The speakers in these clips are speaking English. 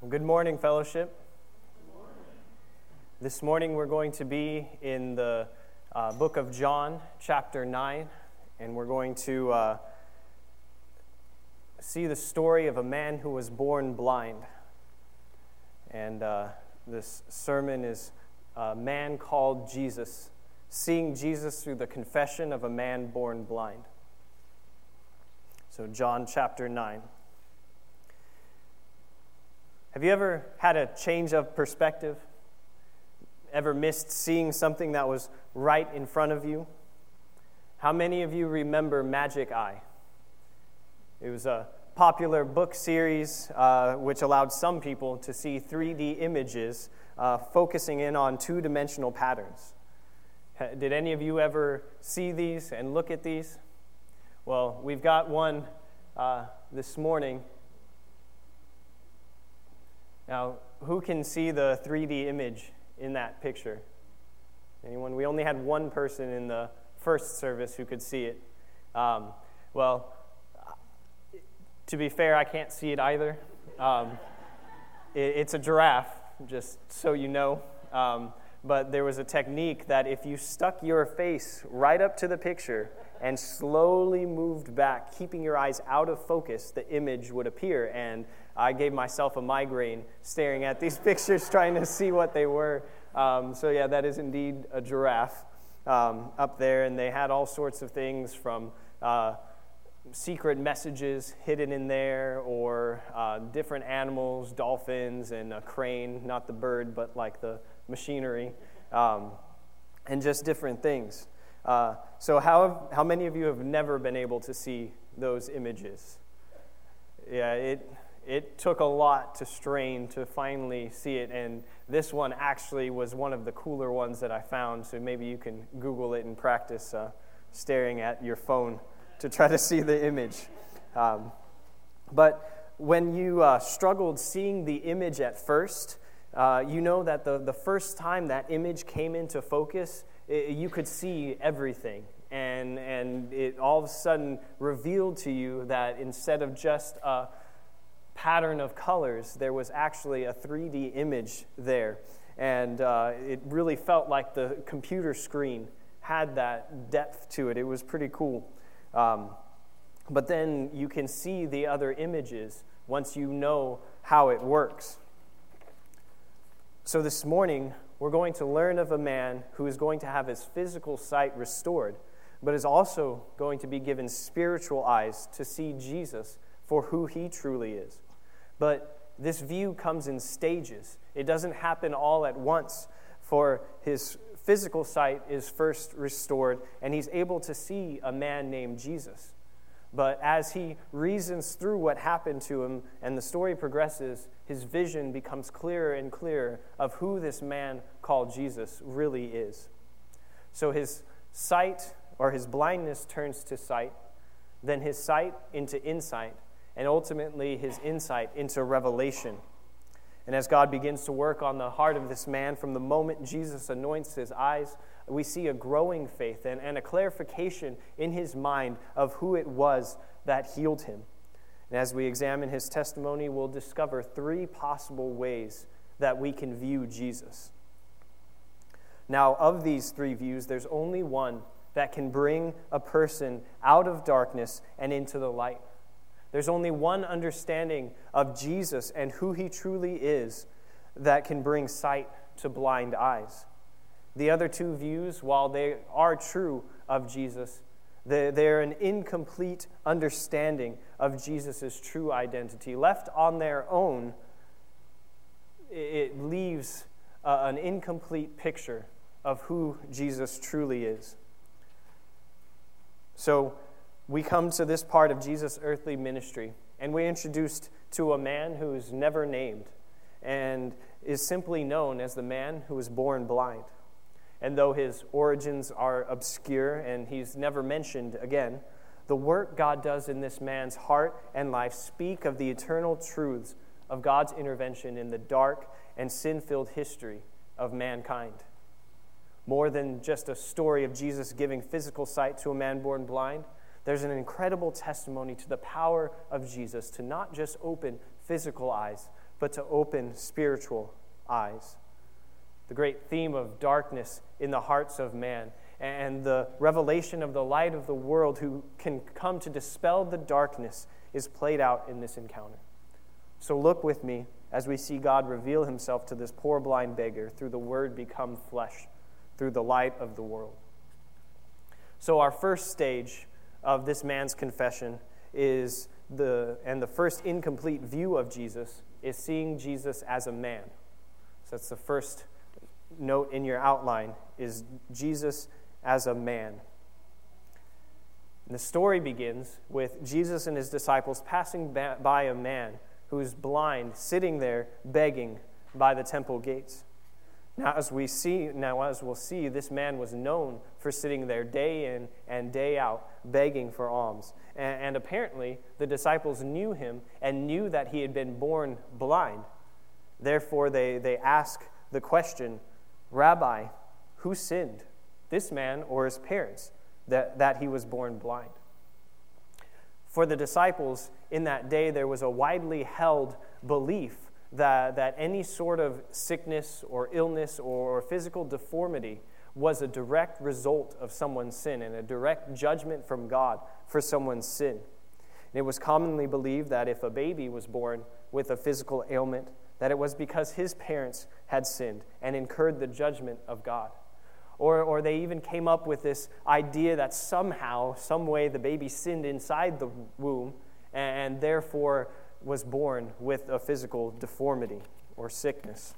Well, good morning, fellowship. This morning we're going to be in the uh, book of John, chapter 9, and we're going to uh, see the story of a man who was born blind. And uh, this sermon is a man called Jesus, seeing Jesus through the confession of a man born blind. So, John chapter 9. Have you ever had a change of perspective? Ever missed seeing something that was right in front of you? How many of you remember Magic Eye? It was a popular book series uh, which allowed some people to see 3D images uh, focusing in on two dimensional patterns. Did any of you ever see these and look at these? Well, we've got one uh, this morning now, who can see the 3D image in that picture? Anyone? We only had one person in the first service who could see it. Um, well, to be fair, I can't see it either. Um, it, it's a giraffe, just so you know. Um, but there was a technique that if you stuck your face right up to the picture and slowly moved back, keeping your eyes out of focus, the image would appear. And I gave myself a migraine staring at these pictures, trying to see what they were. Um, so, yeah, that is indeed a giraffe um, up there. And they had all sorts of things from uh, secret messages hidden in there, or uh, different animals, dolphins, and a crane, not the bird, but like the machinery, um, and just different things. Uh, so, how, how many of you have never been able to see those images? Yeah, it, it took a lot to strain to finally see it, and this one actually was one of the cooler ones that I found. So maybe you can Google it and practice uh, staring at your phone to try to see the image. Um, but when you uh, struggled seeing the image at first, uh, you know that the, the first time that image came into focus, it, you could see everything. And, and it all of a sudden revealed to you that instead of just a pattern of colors, there was actually a 3D image there. And uh, it really felt like the computer screen had that depth to it. It was pretty cool. Um, but then you can see the other images once you know how it works. So this morning, we're going to learn of a man who is going to have his physical sight restored, but is also going to be given spiritual eyes to see Jesus for who he truly is. But this view comes in stages, it doesn't happen all at once. For his physical sight is first restored, and he's able to see a man named Jesus. But as he reasons through what happened to him and the story progresses, his vision becomes clearer and clearer of who this man called Jesus really is. So his sight or his blindness turns to sight, then his sight into insight, and ultimately his insight into revelation. And as God begins to work on the heart of this man, from the moment Jesus anoints his eyes, we see a growing faith and, and a clarification in his mind of who it was that healed him. And as we examine his testimony, we'll discover three possible ways that we can view Jesus. Now, of these three views, there's only one that can bring a person out of darkness and into the light. There's only one understanding of Jesus and who he truly is that can bring sight to blind eyes. The other two views, while they are true of Jesus, they're an incomplete understanding of Jesus' true identity. Left on their own, it leaves uh, an incomplete picture of who Jesus truly is. So we come to this part of Jesus' earthly ministry, and we're introduced to a man who's never named and is simply known as the man who was born blind. And though his origins are obscure and he's never mentioned again, the work God does in this man's heart and life speak of the eternal truths of God's intervention in the dark and sin filled history of mankind. More than just a story of Jesus giving physical sight to a man born blind, there's an incredible testimony to the power of Jesus to not just open physical eyes, but to open spiritual eyes. The great theme of darkness in the hearts of man and the revelation of the light of the world who can come to dispel the darkness is played out in this encounter. So look with me as we see God reveal himself to this poor blind beggar through the word become flesh, through the light of the world. So, our first stage of this man's confession is the, and the first incomplete view of Jesus is seeing Jesus as a man. So, that's the first note in your outline is Jesus as a man. And the story begins with Jesus and his disciples passing by a man who's blind, sitting there begging by the temple gates. Now, as we see, now as we'll see, this man was known for sitting there day in and day out, begging for alms. And, and apparently, the disciples knew him and knew that he had been born blind. Therefore, they, they ask the question Rabbi, who sinned, this man or his parents, that, that he was born blind? For the disciples in that day, there was a widely held belief that, that any sort of sickness or illness or physical deformity was a direct result of someone's sin and a direct judgment from God for someone's sin. And it was commonly believed that if a baby was born with a physical ailment, that it was because his parents had sinned and incurred the judgment of God. Or, or they even came up with this idea that somehow, some way, the baby sinned inside the womb and, and therefore was born with a physical deformity or sickness.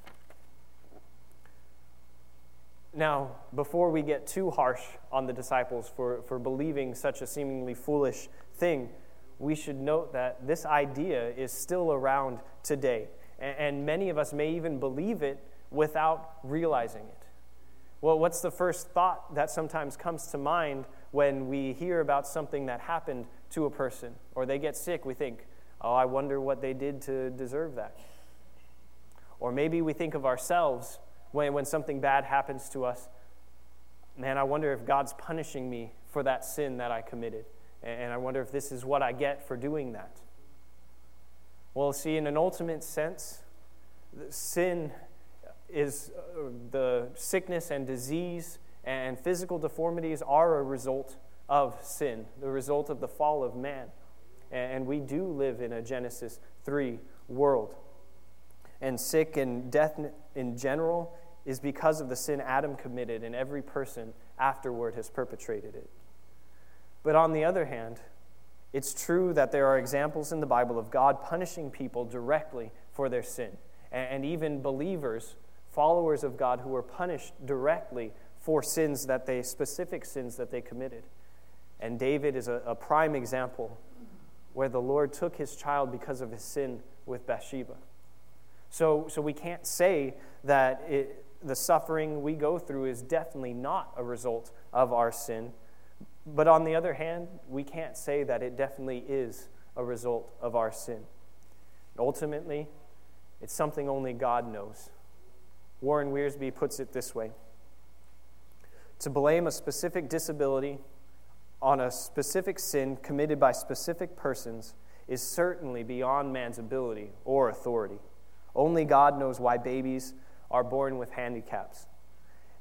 Now, before we get too harsh on the disciples for, for believing such a seemingly foolish thing, we should note that this idea is still around today. And, many of us may even believe it without realizing it. Well, what's the first thought that sometimes comes to mind when we hear about something that happened to a person or they get sick? We think, oh, I wonder what they did to deserve that. Or maybe we think of ourselves when, when something bad happens to us. Man, I wonder if God's punishing me for that sin that I committed. And I wonder if this is what I get for doing that. Well, see, in an ultimate sense, sin is uh, the sickness and disease and physical deformities are a result of sin, the result of the fall of man. And we do live in a Genesis 3 world. And sick and death in general is because of the sin Adam committed, and every person afterward has perpetrated it. But on the other hand, it's true that there are examples in the Bible of God punishing people directly for their sin, and even believers followers of God who were punished directly for sins that they, specific sins that they committed. And David is a, a prime example where the Lord took his child because of his sin with Bathsheba. So, so we can't say that it, the suffering we go through is definitely not a result of our sin. But on the other hand, we can't say that it definitely is a result of our sin. Ultimately, it's something only God knows. Warren Wiersbe puts it this way To blame a specific disability on a specific sin committed by specific persons is certainly beyond man's ability or authority. Only God knows why babies are born with handicaps.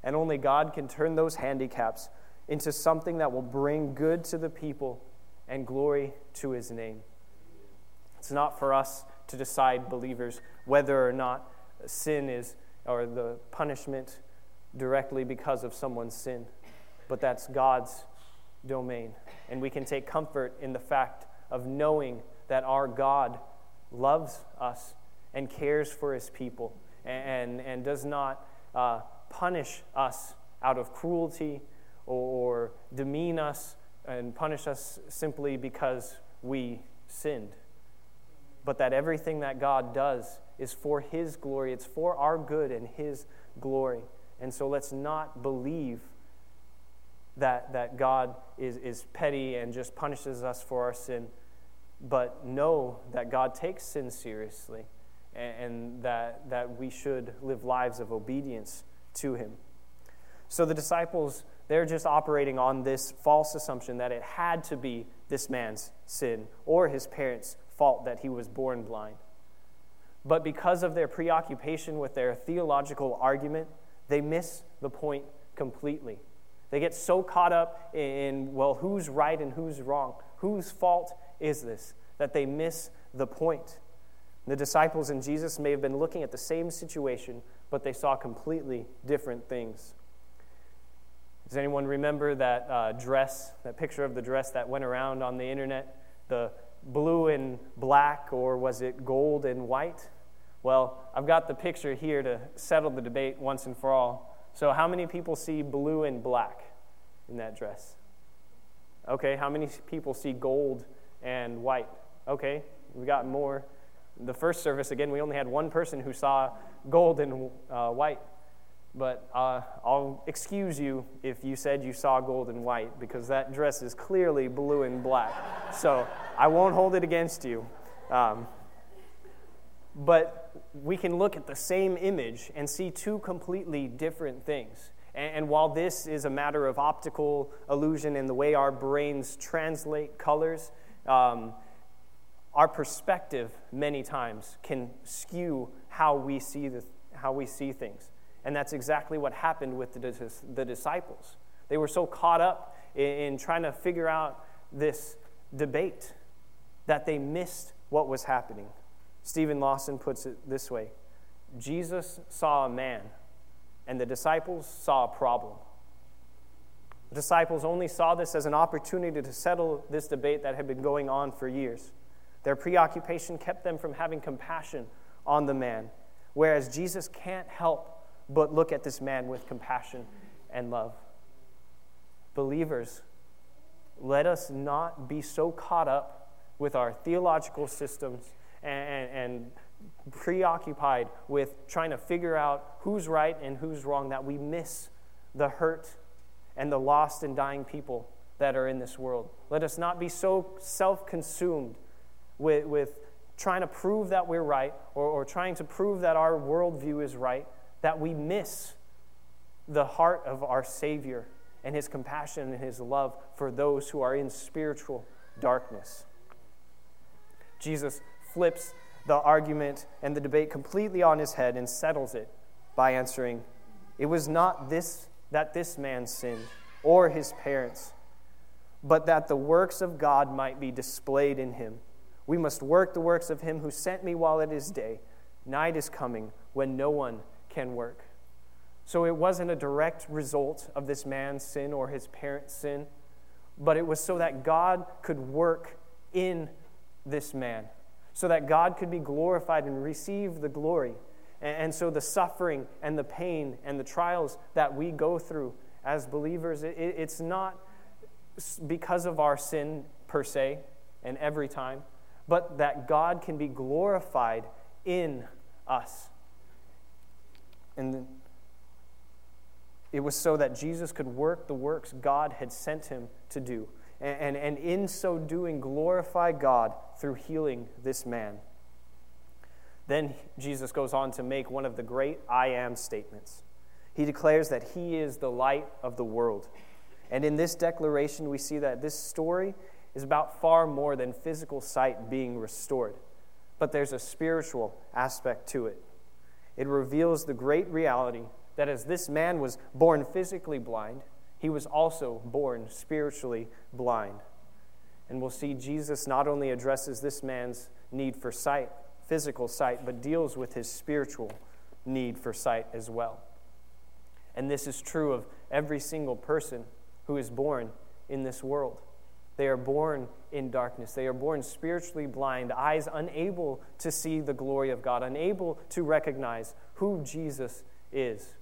And only God can turn those handicaps into something that will bring good to the people and glory to his name. It's not for us to decide, believers, whether or not sin is or the punishment directly because of someone's sin, but that's God's domain. And we can take comfort in the fact of knowing that our God loves us and cares for his people and, and does not uh, punish us out of cruelty or, demean us and punish us simply because we sinned. But that everything that God does is for His glory. It's for our good and His glory. And so let's not believe that, that God is, is petty and just punishes us for our sin, but know that God takes sin seriously and, and that, that we should live lives of obedience to Him. So the disciples, they're just operating on this false assumption that it had to be this man's sin or his parents' fault that he was born blind. But because of their preoccupation with their theological argument, they miss the point completely. They get so caught up in, well, who's right and who's wrong? Whose fault is this? That they miss the point. The disciples and Jesus may have been looking at the same situation, but they saw completely different things. Does anyone remember that uh, dress, that picture of the dress that went around on the internet? The blue and black, or was it gold and white? Well, I've got the picture here to settle the debate once and for all. So, how many people see blue and black in that dress? Okay, how many people see gold and white? Okay, we got more. The first service, again, we only had one person who saw gold and uh, white. But uh, I'll excuse you if you said you saw gold and white, because that dress is clearly blue and black. so I won't hold it against you. Um, but we can look at the same image and see two completely different things. And, while this is a matter of optical illusion and the way our brains translate colors, um, our perspective many times can skew how we see, the, how we see things. And that's exactly what happened with the, the disciples. They were so caught up in, in trying to figure out this debate that they missed what was happening. Steven Lawson puts it this way Jesus saw a man, and the disciples saw a problem. The disciples only saw this as an opportunity to settle this debate that had been going on for years. Their preoccupation kept them from having compassion on the man, whereas Jesus can't help but look at this man with compassion and love. Believers, let us not be so caught up with our theological systems and, and, preoccupied with trying to figure out who's right and who's wrong that we miss the hurt and the lost and dying people that are in this world. Let us not be so self consumed with, with trying to prove that we're right or, or trying to prove that our worldview is right that we miss the heart of our Savior and his compassion and his love for those who are in spiritual darkness. Jesus flips the argument and the debate completely on his head and settles it by answering, It was not this that this man sinned or his parents, but that the works of God might be displayed in him. We must work the works of him who sent me while it is day. Night is coming when no one can work. So it wasn't a direct result of this man's sin or his parents' sin, but it was so that God could work in this man, so that God could be glorified and receive the glory. And, so the suffering and the pain and the trials that we go through as believers, it's not because of our sin per se and every time, but that God can be glorified in us. And it was so that Jesus could work the works God had sent him to do. And, and, and in so doing, glorify God through healing this man. Then Jesus goes on to make one of the great I am statements. He declares that he is the light of the world. And in this declaration, we see that this story is about far more than physical sight being restored, but there's a spiritual aspect to it. It reveals the great reality that as this man was born physically blind, he was also born spiritually blind. And we'll see Jesus not only addresses this man's need for sight, physical sight, but deals with his spiritual need for sight as well. And this is true of every single person who is born in this world. They are born in darkness. They are born spiritually blind, eyes unable to see the glory of God, unable to recognize who Jesus is.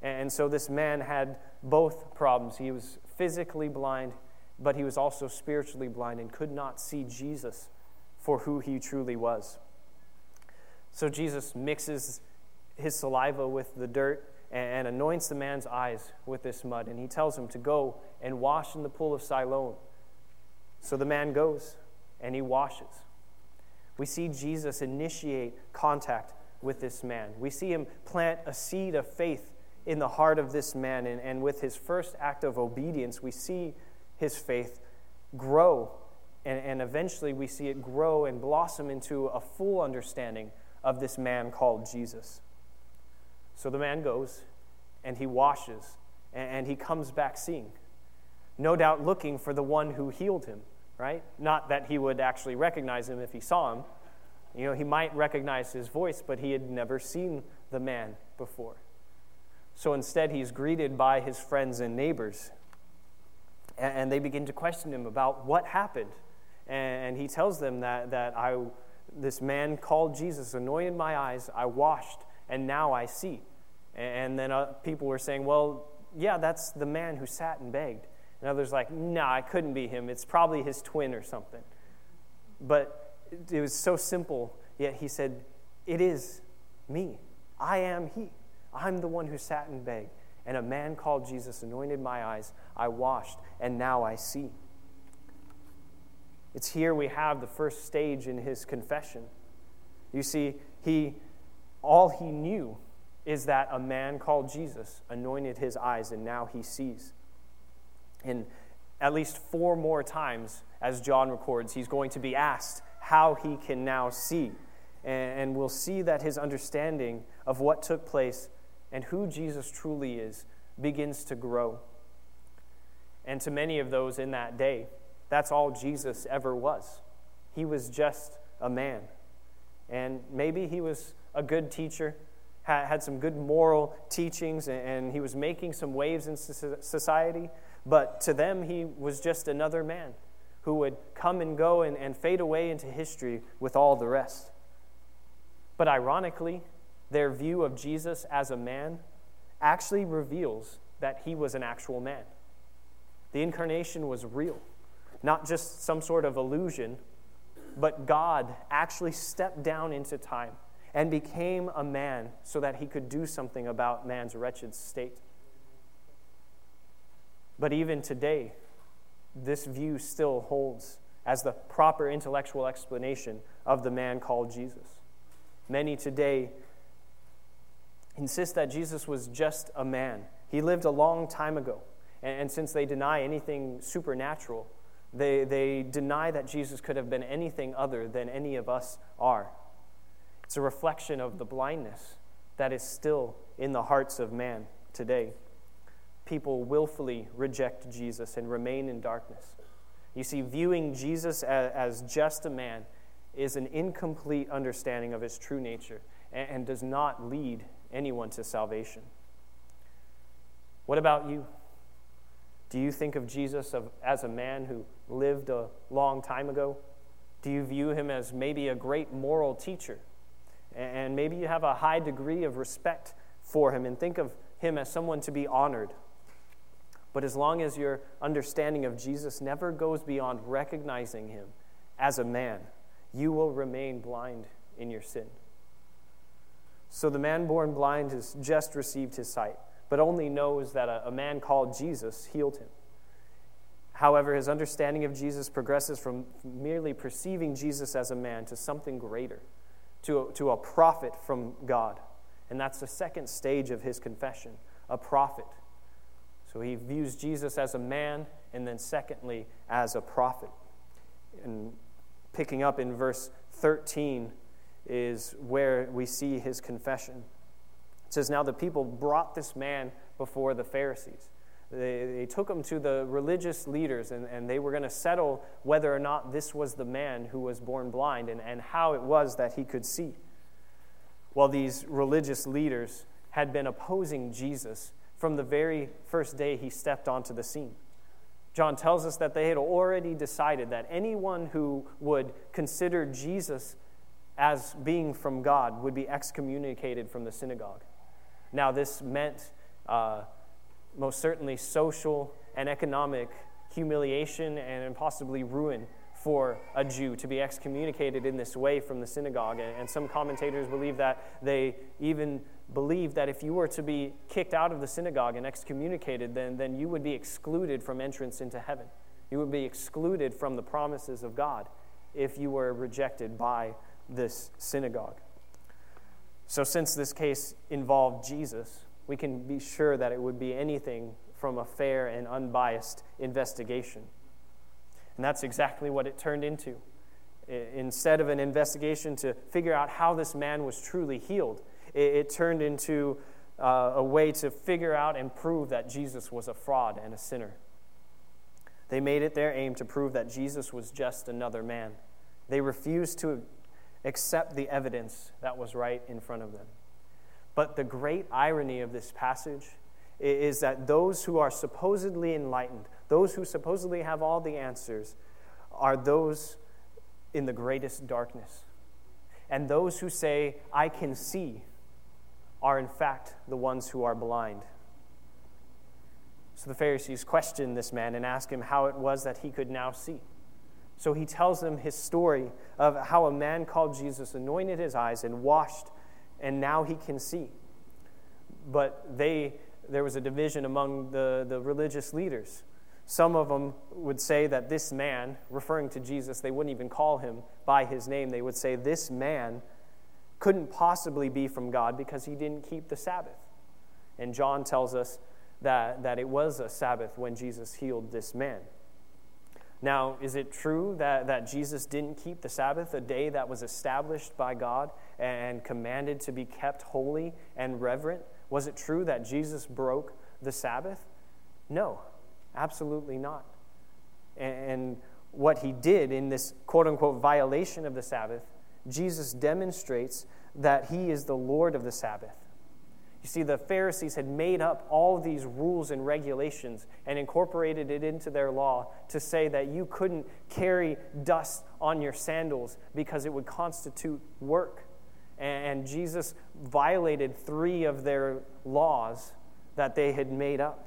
And so this man had both problems. He was physically blind, but he was also spiritually blind and could not see Jesus for who he truly was. So Jesus mixes his saliva with the dirt and anoints the man's eyes with this mud. And he tells him to go and wash in the pool of Siloam so the man goes and he washes. We see Jesus initiate contact with this man. We see him plant a seed of faith in the heart of this man. And, and with his first act of obedience, we see his faith grow. And, and eventually we see it grow and blossom into a full understanding of this man called Jesus. So the man goes and he washes and he comes back seeing. No doubt looking for the one who healed him, right? Not that he would actually recognize him if he saw him. You know, he might recognize his voice, but he had never seen the man before. So instead, he's greeted by his friends and neighbors. And they begin to question him about what happened. And he tells them that, that I, this man called Jesus anointed my eyes, I washed, and now I see. And then uh, people were saying, well, yeah, that's the man who sat and begged. And others like, nah, it couldn't be him. It's probably his twin or something. But it was so simple, yet he said, it is me. I am he. I'm the one who sat and begged. And a man called Jesus anointed my eyes. I washed, and now I see. It's here we have the first stage in his confession. You see, he all he knew is that a man called Jesus anointed his eyes and now he sees. And at least four more times, as John records, he's going to be asked how he can now see. And we'll see that his understanding of what took place and who Jesus truly is begins to grow. And to many of those in that day, that's all Jesus ever was. He was just a man. And maybe he was a good teacher, had, some good moral teachings, and he was making some waves in society. But to them, he was just another man who would come and go and, and fade away into history with all the rest. But ironically, their view of Jesus as a man actually reveals that he was an actual man. The incarnation was real, not just some sort of illusion, but God actually stepped down into time and became a man so that he could do something about man's wretched state. But even today, this view still holds as the proper intellectual explanation of the man called Jesus. Many today insist that Jesus was just a man. He lived a long time ago. And, and since they deny anything supernatural, they, they deny that Jesus could have been anything other than any of us are. It's a reflection of the blindness that is still in the hearts of man today. People willfully reject Jesus and remain in darkness. You see, viewing Jesus as, as just a man is an incomplete understanding of his true nature and, and does not lead anyone to salvation. What about you? Do you think of Jesus of, as a man who lived a long time ago? Do you view him as maybe a great moral teacher? And maybe you have a high degree of respect for him and think of him as someone to be honored. But as long as your understanding of Jesus never goes beyond recognizing him as a man, you will remain blind in your sin. So the man born blind has just received his sight, but only knows that a, a man called Jesus healed him. However, his understanding of Jesus progresses from merely perceiving Jesus as a man to something greater, to a, to a prophet from God. And that's the second stage of his confession a prophet. So he views Jesus as a man, and then secondly, as a prophet. And picking up in verse 13, is where we see his confession. It says, Now the people brought this man before the Pharisees. They, they took him to the religious leaders, and, and they were going to settle whether or not this was the man who was born blind and, and how it was that he could see. Well, these religious leaders had been opposing Jesus from the very first day he stepped onto the scene. John tells us that they had already decided that anyone who would consider Jesus as being from God would be excommunicated from the synagogue. Now, this meant uh, most certainly social and economic humiliation and possibly ruin for a Jew to be excommunicated in this way from the synagogue. And, some commentators believe that they even believe that if you were to be kicked out of the synagogue and excommunicated, then, then you would be excluded from entrance into heaven. You would be excluded from the promises of God if you were rejected by this synagogue. So, since this case involved Jesus, we can be sure that it would be anything from a fair and unbiased investigation. And that's exactly what it turned into. instead of an investigation to figure out how this man was truly healed, it, it turned into uh, a way to figure out and prove that Jesus was a fraud and a sinner. They made it their aim to prove that Jesus was just another man. They refused to accept the evidence that was right in front of them. But the great irony of this passage is that those who are supposedly enlightened, those who supposedly have all the answers, are those in the greatest darkness. And those who say, I can see, are in fact the ones who are blind. So the Pharisees question this man and ask him how it was that he could now see. So he tells them his story of how a man called Jesus anointed his eyes and washed, and now he can see. But they, there was a division among the, the religious leaders. Some of them would say that this man, referring to Jesus, they wouldn't even call him by his name. They would say this man couldn't possibly be from God because he didn't keep the Sabbath. And John tells us that, that it was a Sabbath when Jesus healed this man. Now, is it true that, that Jesus didn't keep the Sabbath, a day that was established by God and commanded to be kept holy and reverent? Was it true that Jesus broke the Sabbath? No. Absolutely not. And what he did in this quote unquote violation of the Sabbath, Jesus demonstrates that he is the Lord of the Sabbath. You see, the Pharisees had made up all these rules and regulations and incorporated it into their law to say that you couldn't carry dust on your sandals because it would constitute work. And Jesus violated three of their laws that they had made up.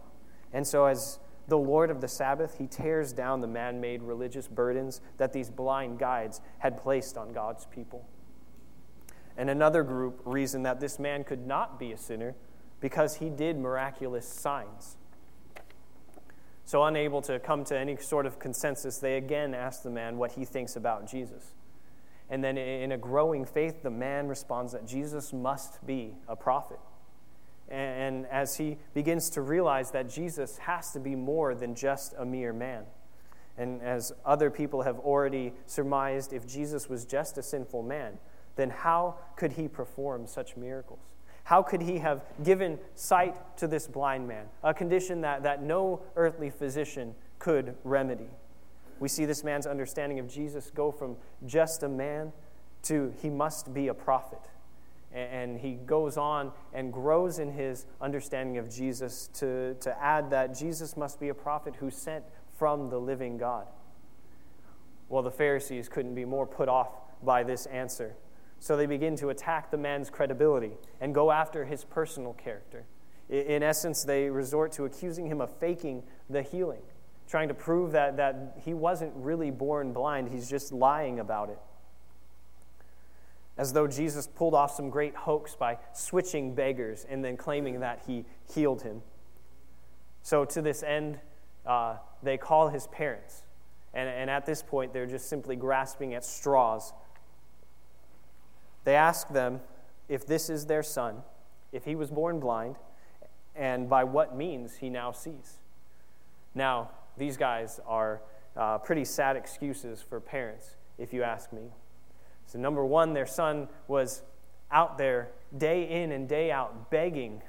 And so, as the Lord of the Sabbath, he tears down the man made religious burdens that these blind guides had placed on God's people. And another group reasoned that this man could not be a sinner because he did miraculous signs. So, unable to come to any sort of consensus, they again ask the man what he thinks about Jesus. And then, in a growing faith, the man responds that Jesus must be a prophet. And as he begins to realize that Jesus has to be more than just a mere man. And as other people have already surmised, if Jesus was just a sinful man, then how could he perform such miracles? How could he have given sight to this blind man, a condition that, that no earthly physician could remedy? We see this man's understanding of Jesus go from just a man to he must be a prophet. And he goes on and grows in his understanding of Jesus to, to add that Jesus must be a prophet who sent from the living God. Well, the Pharisees couldn't be more put off by this answer. So they begin to attack the man's credibility and go after his personal character. In essence, they resort to accusing him of faking the healing, trying to prove that, that he wasn't really born blind, he's just lying about it as though Jesus pulled off some great hoax by switching beggars and then claiming that he healed him. So, to this end, uh, they call his parents. And, and at this point, they're just simply grasping at straws. They ask them if this is their son, if he was born blind, and by what means he now sees. Now, these guys are uh, pretty sad excuses for parents, if you ask me. So, number one, their son was out there day in and day out begging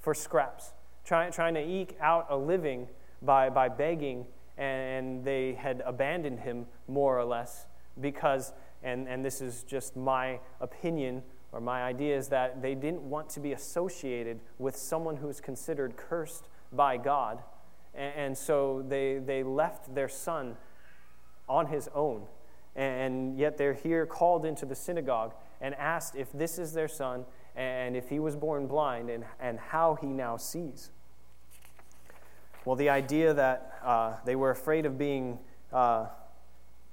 for scraps, trying, trying to eke out a living by, by begging, and they had abandoned him more or less because, and, and this is just my opinion or my idea, is that they didn't want to be associated with someone who's considered cursed by God. And, and so they, they left their son on his own and yet they're here called into the synagogue and asked if this is their son and if he was born blind and, and how he now sees. Well, the idea that uh, they were afraid of being uh,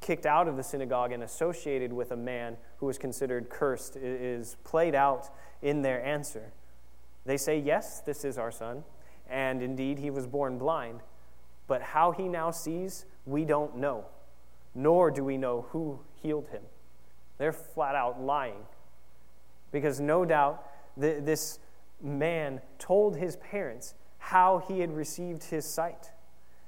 kicked out of the synagogue and associated with a man who was considered cursed is played out in their answer. They say, Yes, this is our son, and indeed he was born blind, but how he now sees, we don't know nor do we know who healed him. They're flat out lying. Because no doubt th- this man told his parents how he had received his sight.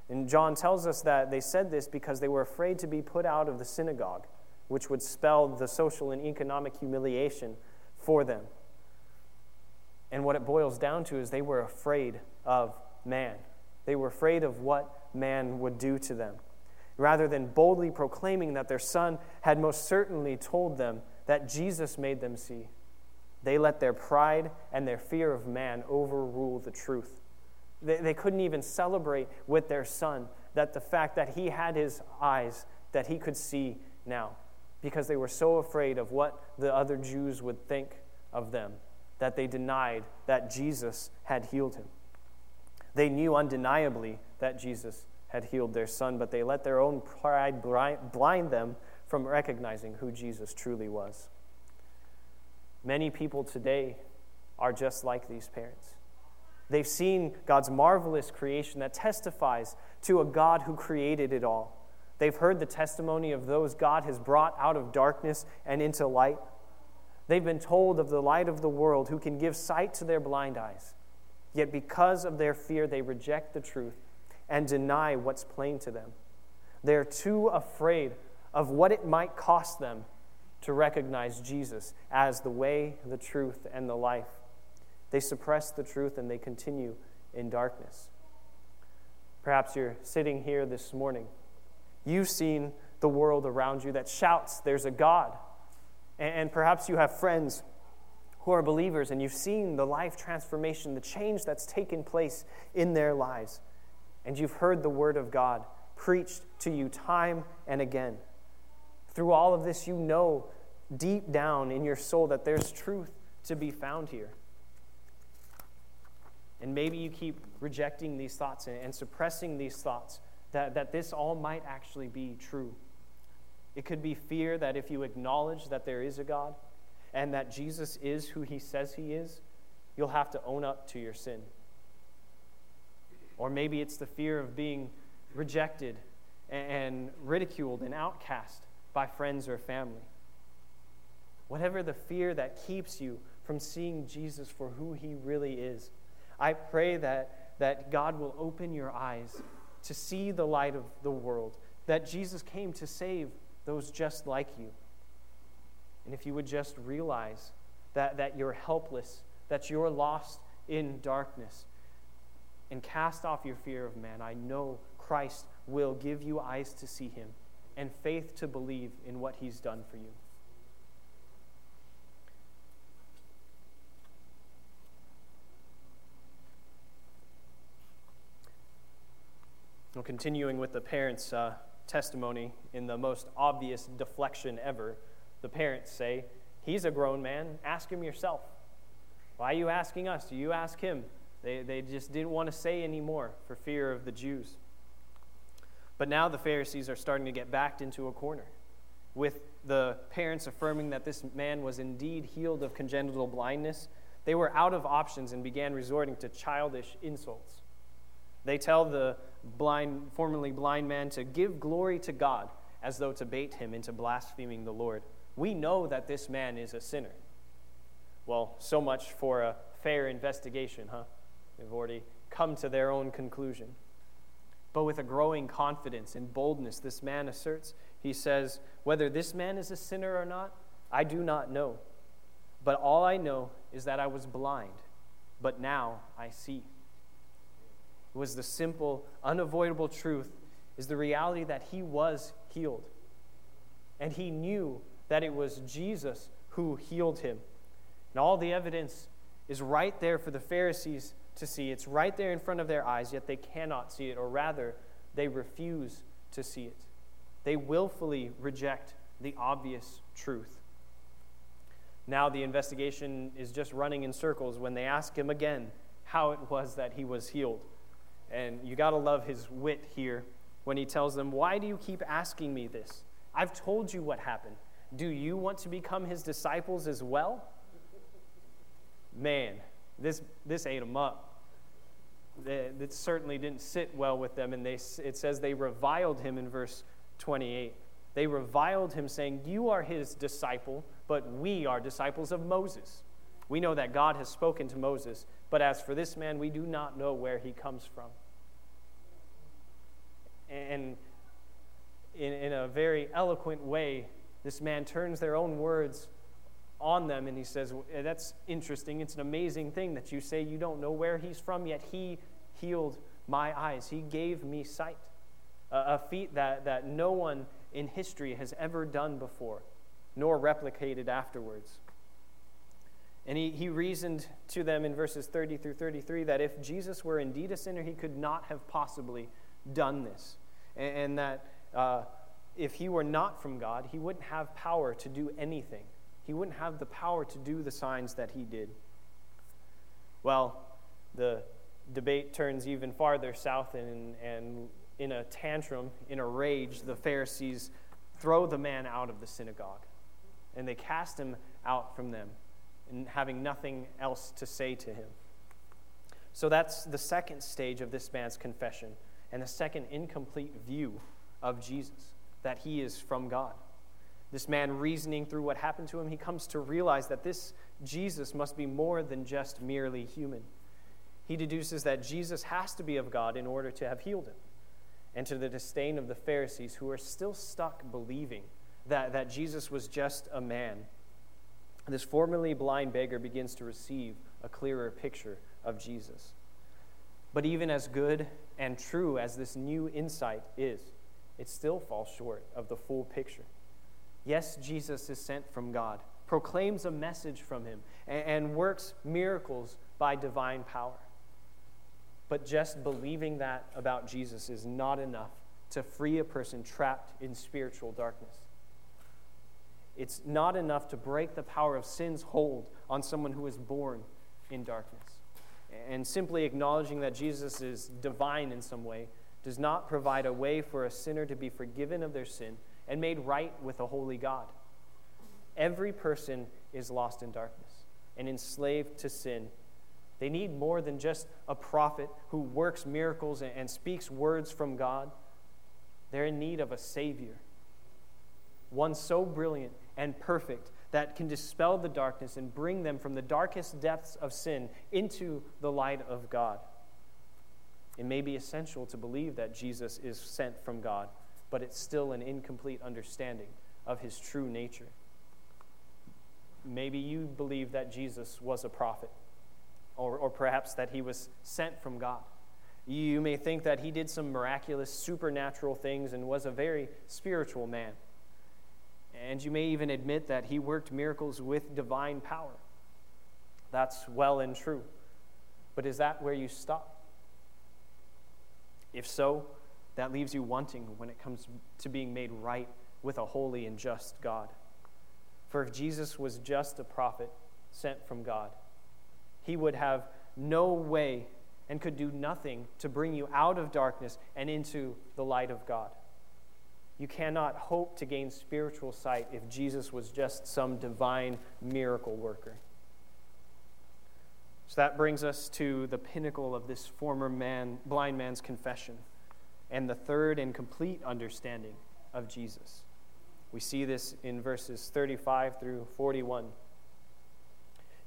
And John tells us that they said this because they were afraid to be put out of the synagogue which would spell the social and economic humiliation for them. And what it boils down to is they were afraid of man. They were afraid of what man would do to them. Rather than boldly proclaiming that their son had most certainly told them that Jesus made them see, they let their pride and their fear of man overrule the truth. They, they couldn't even celebrate with their son that the fact that he had his eyes, that he could see now, because they were so afraid of what the other Jews would think of them that they denied that Jesus had healed him. They knew undeniably that Jesus had healed their son, but they let their own pride blind them from recognizing who Jesus truly was. Many people today are just like these parents. They've seen God's marvelous creation that testifies to a God who created it all. They've heard the testimony of those God has brought out of darkness and into light. They've been told of the light of the world who can give sight to their blind eyes. Yet, because of their fear, they reject the truth and deny what's plain to them. They're too afraid of what it might cost them to recognize Jesus as the way, the truth, and the life. They suppress the truth and they continue in darkness. Perhaps you're sitting here this morning. You've seen the world around you that shouts, There's a God. And perhaps you have friends who are believers and you've seen the life transformation, the change that's taken place in their lives. And you've heard the word of God preached to you time and again. Through all of this, you know deep down in your soul that there's truth to be found here. And maybe you keep rejecting these thoughts and, suppressing these thoughts that, that this all might actually be true. It could be fear that if you acknowledge that there is a God and that Jesus is who he says he is, you'll have to own up to your sin. Or maybe it's the fear of being rejected and ridiculed and outcast by friends or family. Whatever the fear that keeps you from seeing Jesus for who he really is, I pray that, that God will open your eyes to see the light of the world, that Jesus came to save those just like you. And if you would just realize that, that you're helpless, that you're lost in darkness, and cast off your fear of man, I know Christ will give you eyes to see him and faith to believe in what he's done for you. Well, continuing with the parents' uh, testimony in the most obvious deflection ever, the parents say, He's a grown man. Ask him yourself. Why are you asking us? Do you ask him? They, they just didn't want to say anymore for fear of the Jews. But now the Pharisees are starting to get backed into a corner, with the parents affirming that this man was indeed healed of congenital blindness. They were out of options and began resorting to childish insults. They tell the blind, formerly blind man to give glory to God as though to bait him into blaspheming the Lord. We know that this man is a sinner. Well, so much for a fair investigation, huh? They've already come to their own conclusion. But with a growing confidence and boldness, this man asserts, he says, Whether this man is a sinner or not, I do not know. But all I know is that I was blind, but now I see It was the simple, unavoidable truth is the reality that he was healed. And he knew that it was Jesus who healed him. And all the evidence is right there for the Pharisees to see. It's right there in front of their eyes, yet they cannot see it, or rather, they refuse to see it. They willfully reject the obvious truth. Now the investigation is just running in circles when they ask him again how it was that he was healed. And you got to love his wit here when he tells them, Why do you keep asking me this? I've told you what happened. Do you want to become his disciples as well? Man, this, this ate him up. It certainly didn't sit well with them, and they, it says they reviled him in verse 28. They reviled him, saying, You are his disciple, but we are disciples of Moses. We know that God has spoken to Moses, but as for this man, we do not know where he comes from. And in, in a very eloquent way, this man turns their own words on them and he says, That's interesting. It's an amazing thing that you say you don't know where he's from, yet he healed my eyes. He gave me sight. A, feat that, that no one in history has ever done before, nor replicated afterwards. And he, he reasoned to them in verses 30 through 33 that if Jesus were indeed a sinner, he could not have possibly done this. And, and that uh, if he were not from God, he wouldn't have power to do anything. He wouldn't have the power to do the signs that he did. Well, the debate turns even farther south, and, and in a tantrum, in a rage, the Pharisees throw the man out of the synagogue. And they cast him out from them, and having nothing else to say to him. So that's the second stage of this man's confession, and the second incomplete view of Jesus that he is from God. This man reasoning through what happened to him, he comes to realize that this Jesus must be more than just merely human. He deduces that Jesus has to be of God in order to have healed him. And to the disdain of the Pharisees, who are still stuck believing that, that Jesus was just a man, this formerly blind beggar begins to receive a clearer picture of Jesus. But even as good and true as this new insight is, it still falls short of the full picture. Yes, Jesus is sent from God, proclaims a message from him, and, works miracles by divine power. But just believing that about Jesus is not enough to free a person trapped in spiritual darkness. It's not enough to break the power of sin's hold on someone who is born in darkness. And simply acknowledging that Jesus is divine in some way does not provide a way for a sinner to be forgiven of their sin and made right with a holy God. Every person is lost in darkness and enslaved to sin. They need more than just a prophet who works miracles and speaks words from God. They're in need of a Savior, one so brilliant and perfect that can dispel the darkness and bring them from the darkest depths of sin into the light of God. It may be essential to believe that Jesus is sent from God but it's still an incomplete understanding of his true nature. Maybe you believe that Jesus was a prophet, or, or perhaps that he was sent from God. You may think that he did some miraculous, supernatural things and was a very spiritual man. And you may even admit that he worked miracles with divine power. That's well and true. But is that where you stop? If so, that leaves you wanting when it comes to being made right with a holy and just God. For if Jesus was just a prophet sent from God, he would have no way and could do nothing to bring you out of darkness and into the light of God. You cannot hope to gain spiritual sight if Jesus was just some divine miracle worker. So that brings us to the pinnacle of this former man, blind man's confession and the third and complete understanding of Jesus. We see this in verses 35 through 41.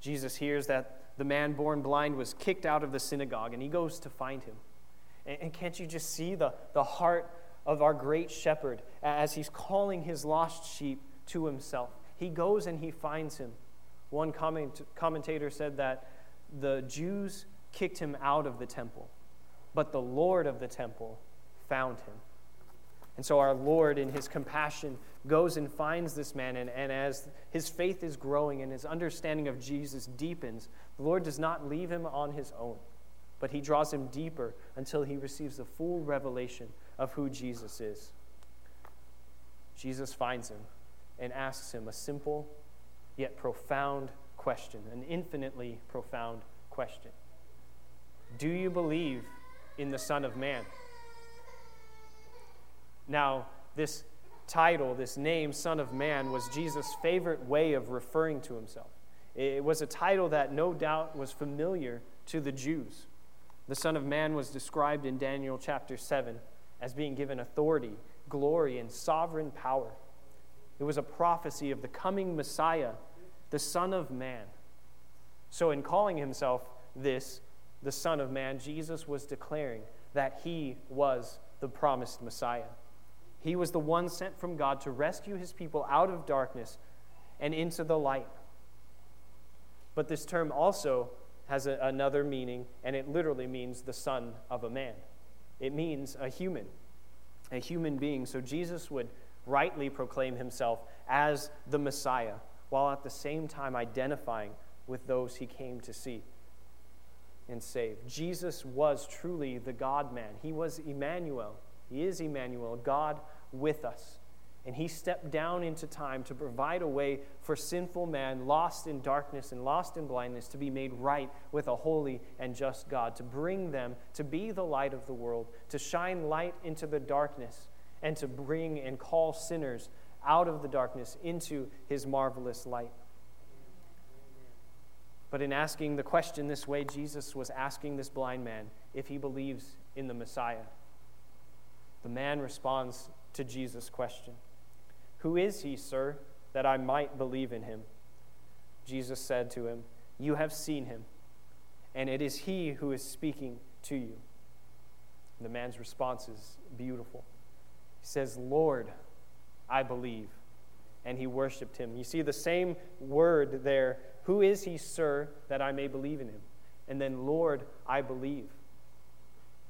Jesus hears that the man born blind was kicked out of the synagogue, and he goes to find him. And, and can't you just see the, the heart of our great shepherd as he's calling his lost sheep to himself? He goes and he finds him. One comment, commentator said that the Jews kicked him out of the temple, but the Lord of the temple found him. And so our Lord, in his compassion, goes and finds this man. And, and as his faith is growing and his understanding of Jesus deepens, the Lord does not leave him on his own, but he draws him deeper until he receives the full revelation of who Jesus is. Jesus finds him and asks him a simple yet profound question, an infinitely profound question. Do you believe in the Son of Man? Now, this title, this name, Son of Man, was Jesus' favorite way of referring to himself. It was a title that no doubt was familiar to the Jews. The Son of Man was described in Daniel chapter 7 as being given authority, glory, and sovereign power. It was a prophecy of the coming Messiah, the Son of Man. So, in calling himself this, the Son of Man, Jesus was declaring that he was the promised Messiah. He was the one sent from God to rescue his people out of darkness and into the light. But this term also has a, another meaning, and it literally means the son of a man. It means a human, a human being. So Jesus would rightly proclaim himself as the Messiah, while at the same time identifying with those he came to see and save. Jesus was truly the God man. He was Emmanuel. He is Emmanuel, God with us. And he stepped down into time to provide a way for sinful man, lost in darkness and lost in blindness, to be made right with a holy and just God, to bring them to be the light of the world, to shine light into the darkness, and to bring and call sinners out of the darkness into his marvelous light. But in asking the question this way, Jesus was asking this blind man if he believes in the Messiah. The man responds to Jesus' question Who is he, sir, that I might believe in him? Jesus said to him, You have seen him, and it is he who is speaking to you. The man's response is beautiful. He says, Lord, I believe. And he worshiped him. You see the same word there. Who is he, sir, that I may believe in him? And then, Lord, I believe.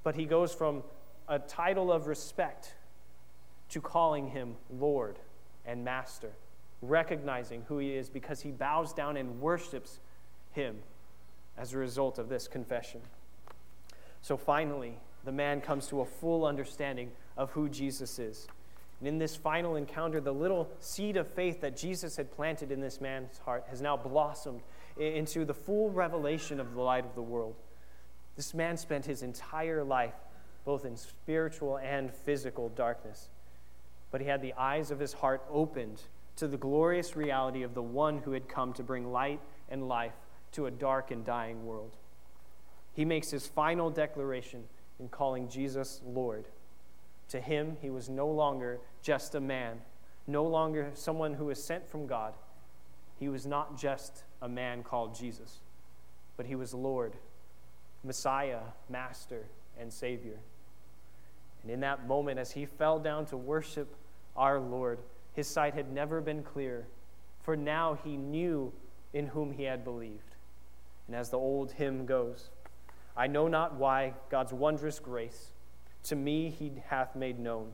But he goes from a title of respect to calling him Lord and Master, recognizing who he is because he bows down and worships him as a result of this confession. So finally, the man comes to a full understanding of who Jesus is. And in this final encounter, the little seed of faith that Jesus had planted in this man's heart has now blossomed into the full revelation of the light of the world. This man spent his entire life both in spiritual and physical darkness but he had the eyes of his heart opened to the glorious reality of the one who had come to bring light and life to a dark and dying world. He makes his final declaration in calling Jesus Lord. To him, he was no longer just a man, no longer someone who was sent from God. He was not just a man called Jesus, but he was Lord, Messiah, Master, and Savior. And in that moment, as he fell down to worship our Lord, his sight had never been clear, for now he knew in whom he had believed. And as the old hymn goes, I know not why God's wondrous grace to me he hath made known,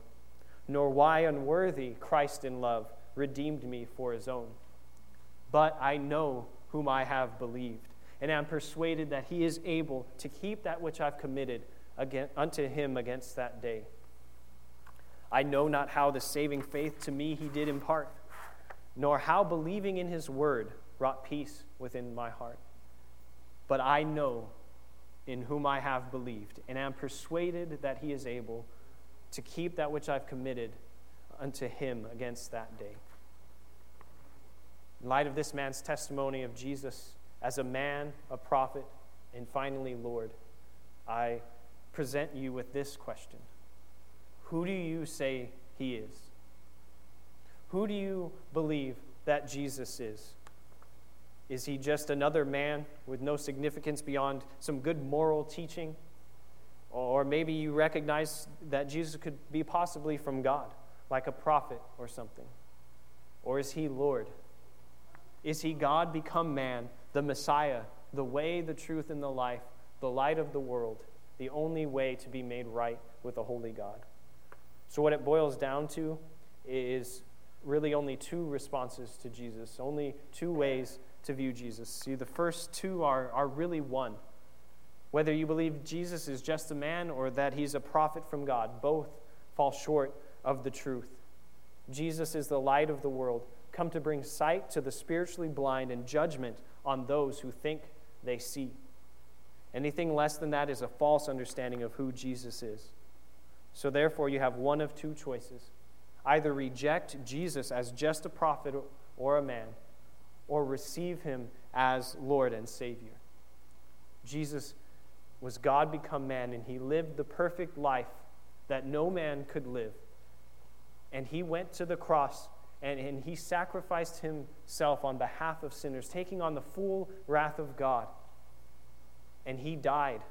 nor why unworthy Christ in love redeemed me for his own. But I know whom I have believed, and am persuaded that he is able to keep that which I've committed unto him against that day. I know not how the saving faith to me he did impart, nor how believing in his word wrought peace within my heart. But I know in whom I have believed, and am persuaded that he is able to keep that which I've committed unto him against that day. In light of this man's testimony of Jesus as a man, a prophet, and finally Lord, I present you with this question Who do you say he is? Who do you believe that Jesus is? Is he just another man with no significance beyond some good moral teaching? Or maybe you recognize that Jesus could be possibly from God, like a prophet or something. Or is he Lord? Is he God become man, the Messiah, the way, the truth, and the life, the light of the world? The only way to be made right with a holy God. So, what it boils down to is really only two responses to Jesus, only two ways to view Jesus. See, the first two are, are really one. Whether you believe Jesus is just a man or that he's a prophet from God, both fall short of the truth. Jesus is the light of the world, come to bring sight to the spiritually blind and judgment on those who think they see. Anything less than that is a false understanding of who Jesus is. So, therefore, you have one of two choices either reject Jesus as just a prophet or a man, or receive him as Lord and Savior. Jesus was God become man, and he lived the perfect life that no man could live. And he went to the cross and, and he sacrificed himself on behalf of sinners, taking on the full wrath of God and he died.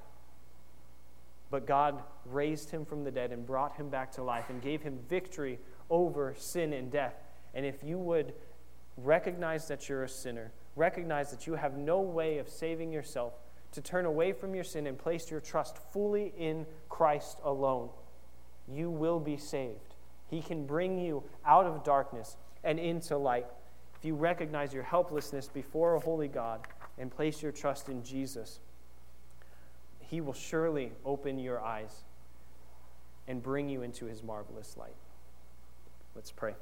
but God raised him from the dead and brought him back to life and gave him victory over sin and death. And if you would recognize that you're a sinner, recognize that you have no way of saving yourself, to turn away from your sin and place your trust fully in Christ alone, you will be saved. He can bring you out of darkness and into light. If you recognize your helplessness before a holy God and place your trust in Jesus, He will surely open your eyes and bring you into His marvelous light. Let's pray.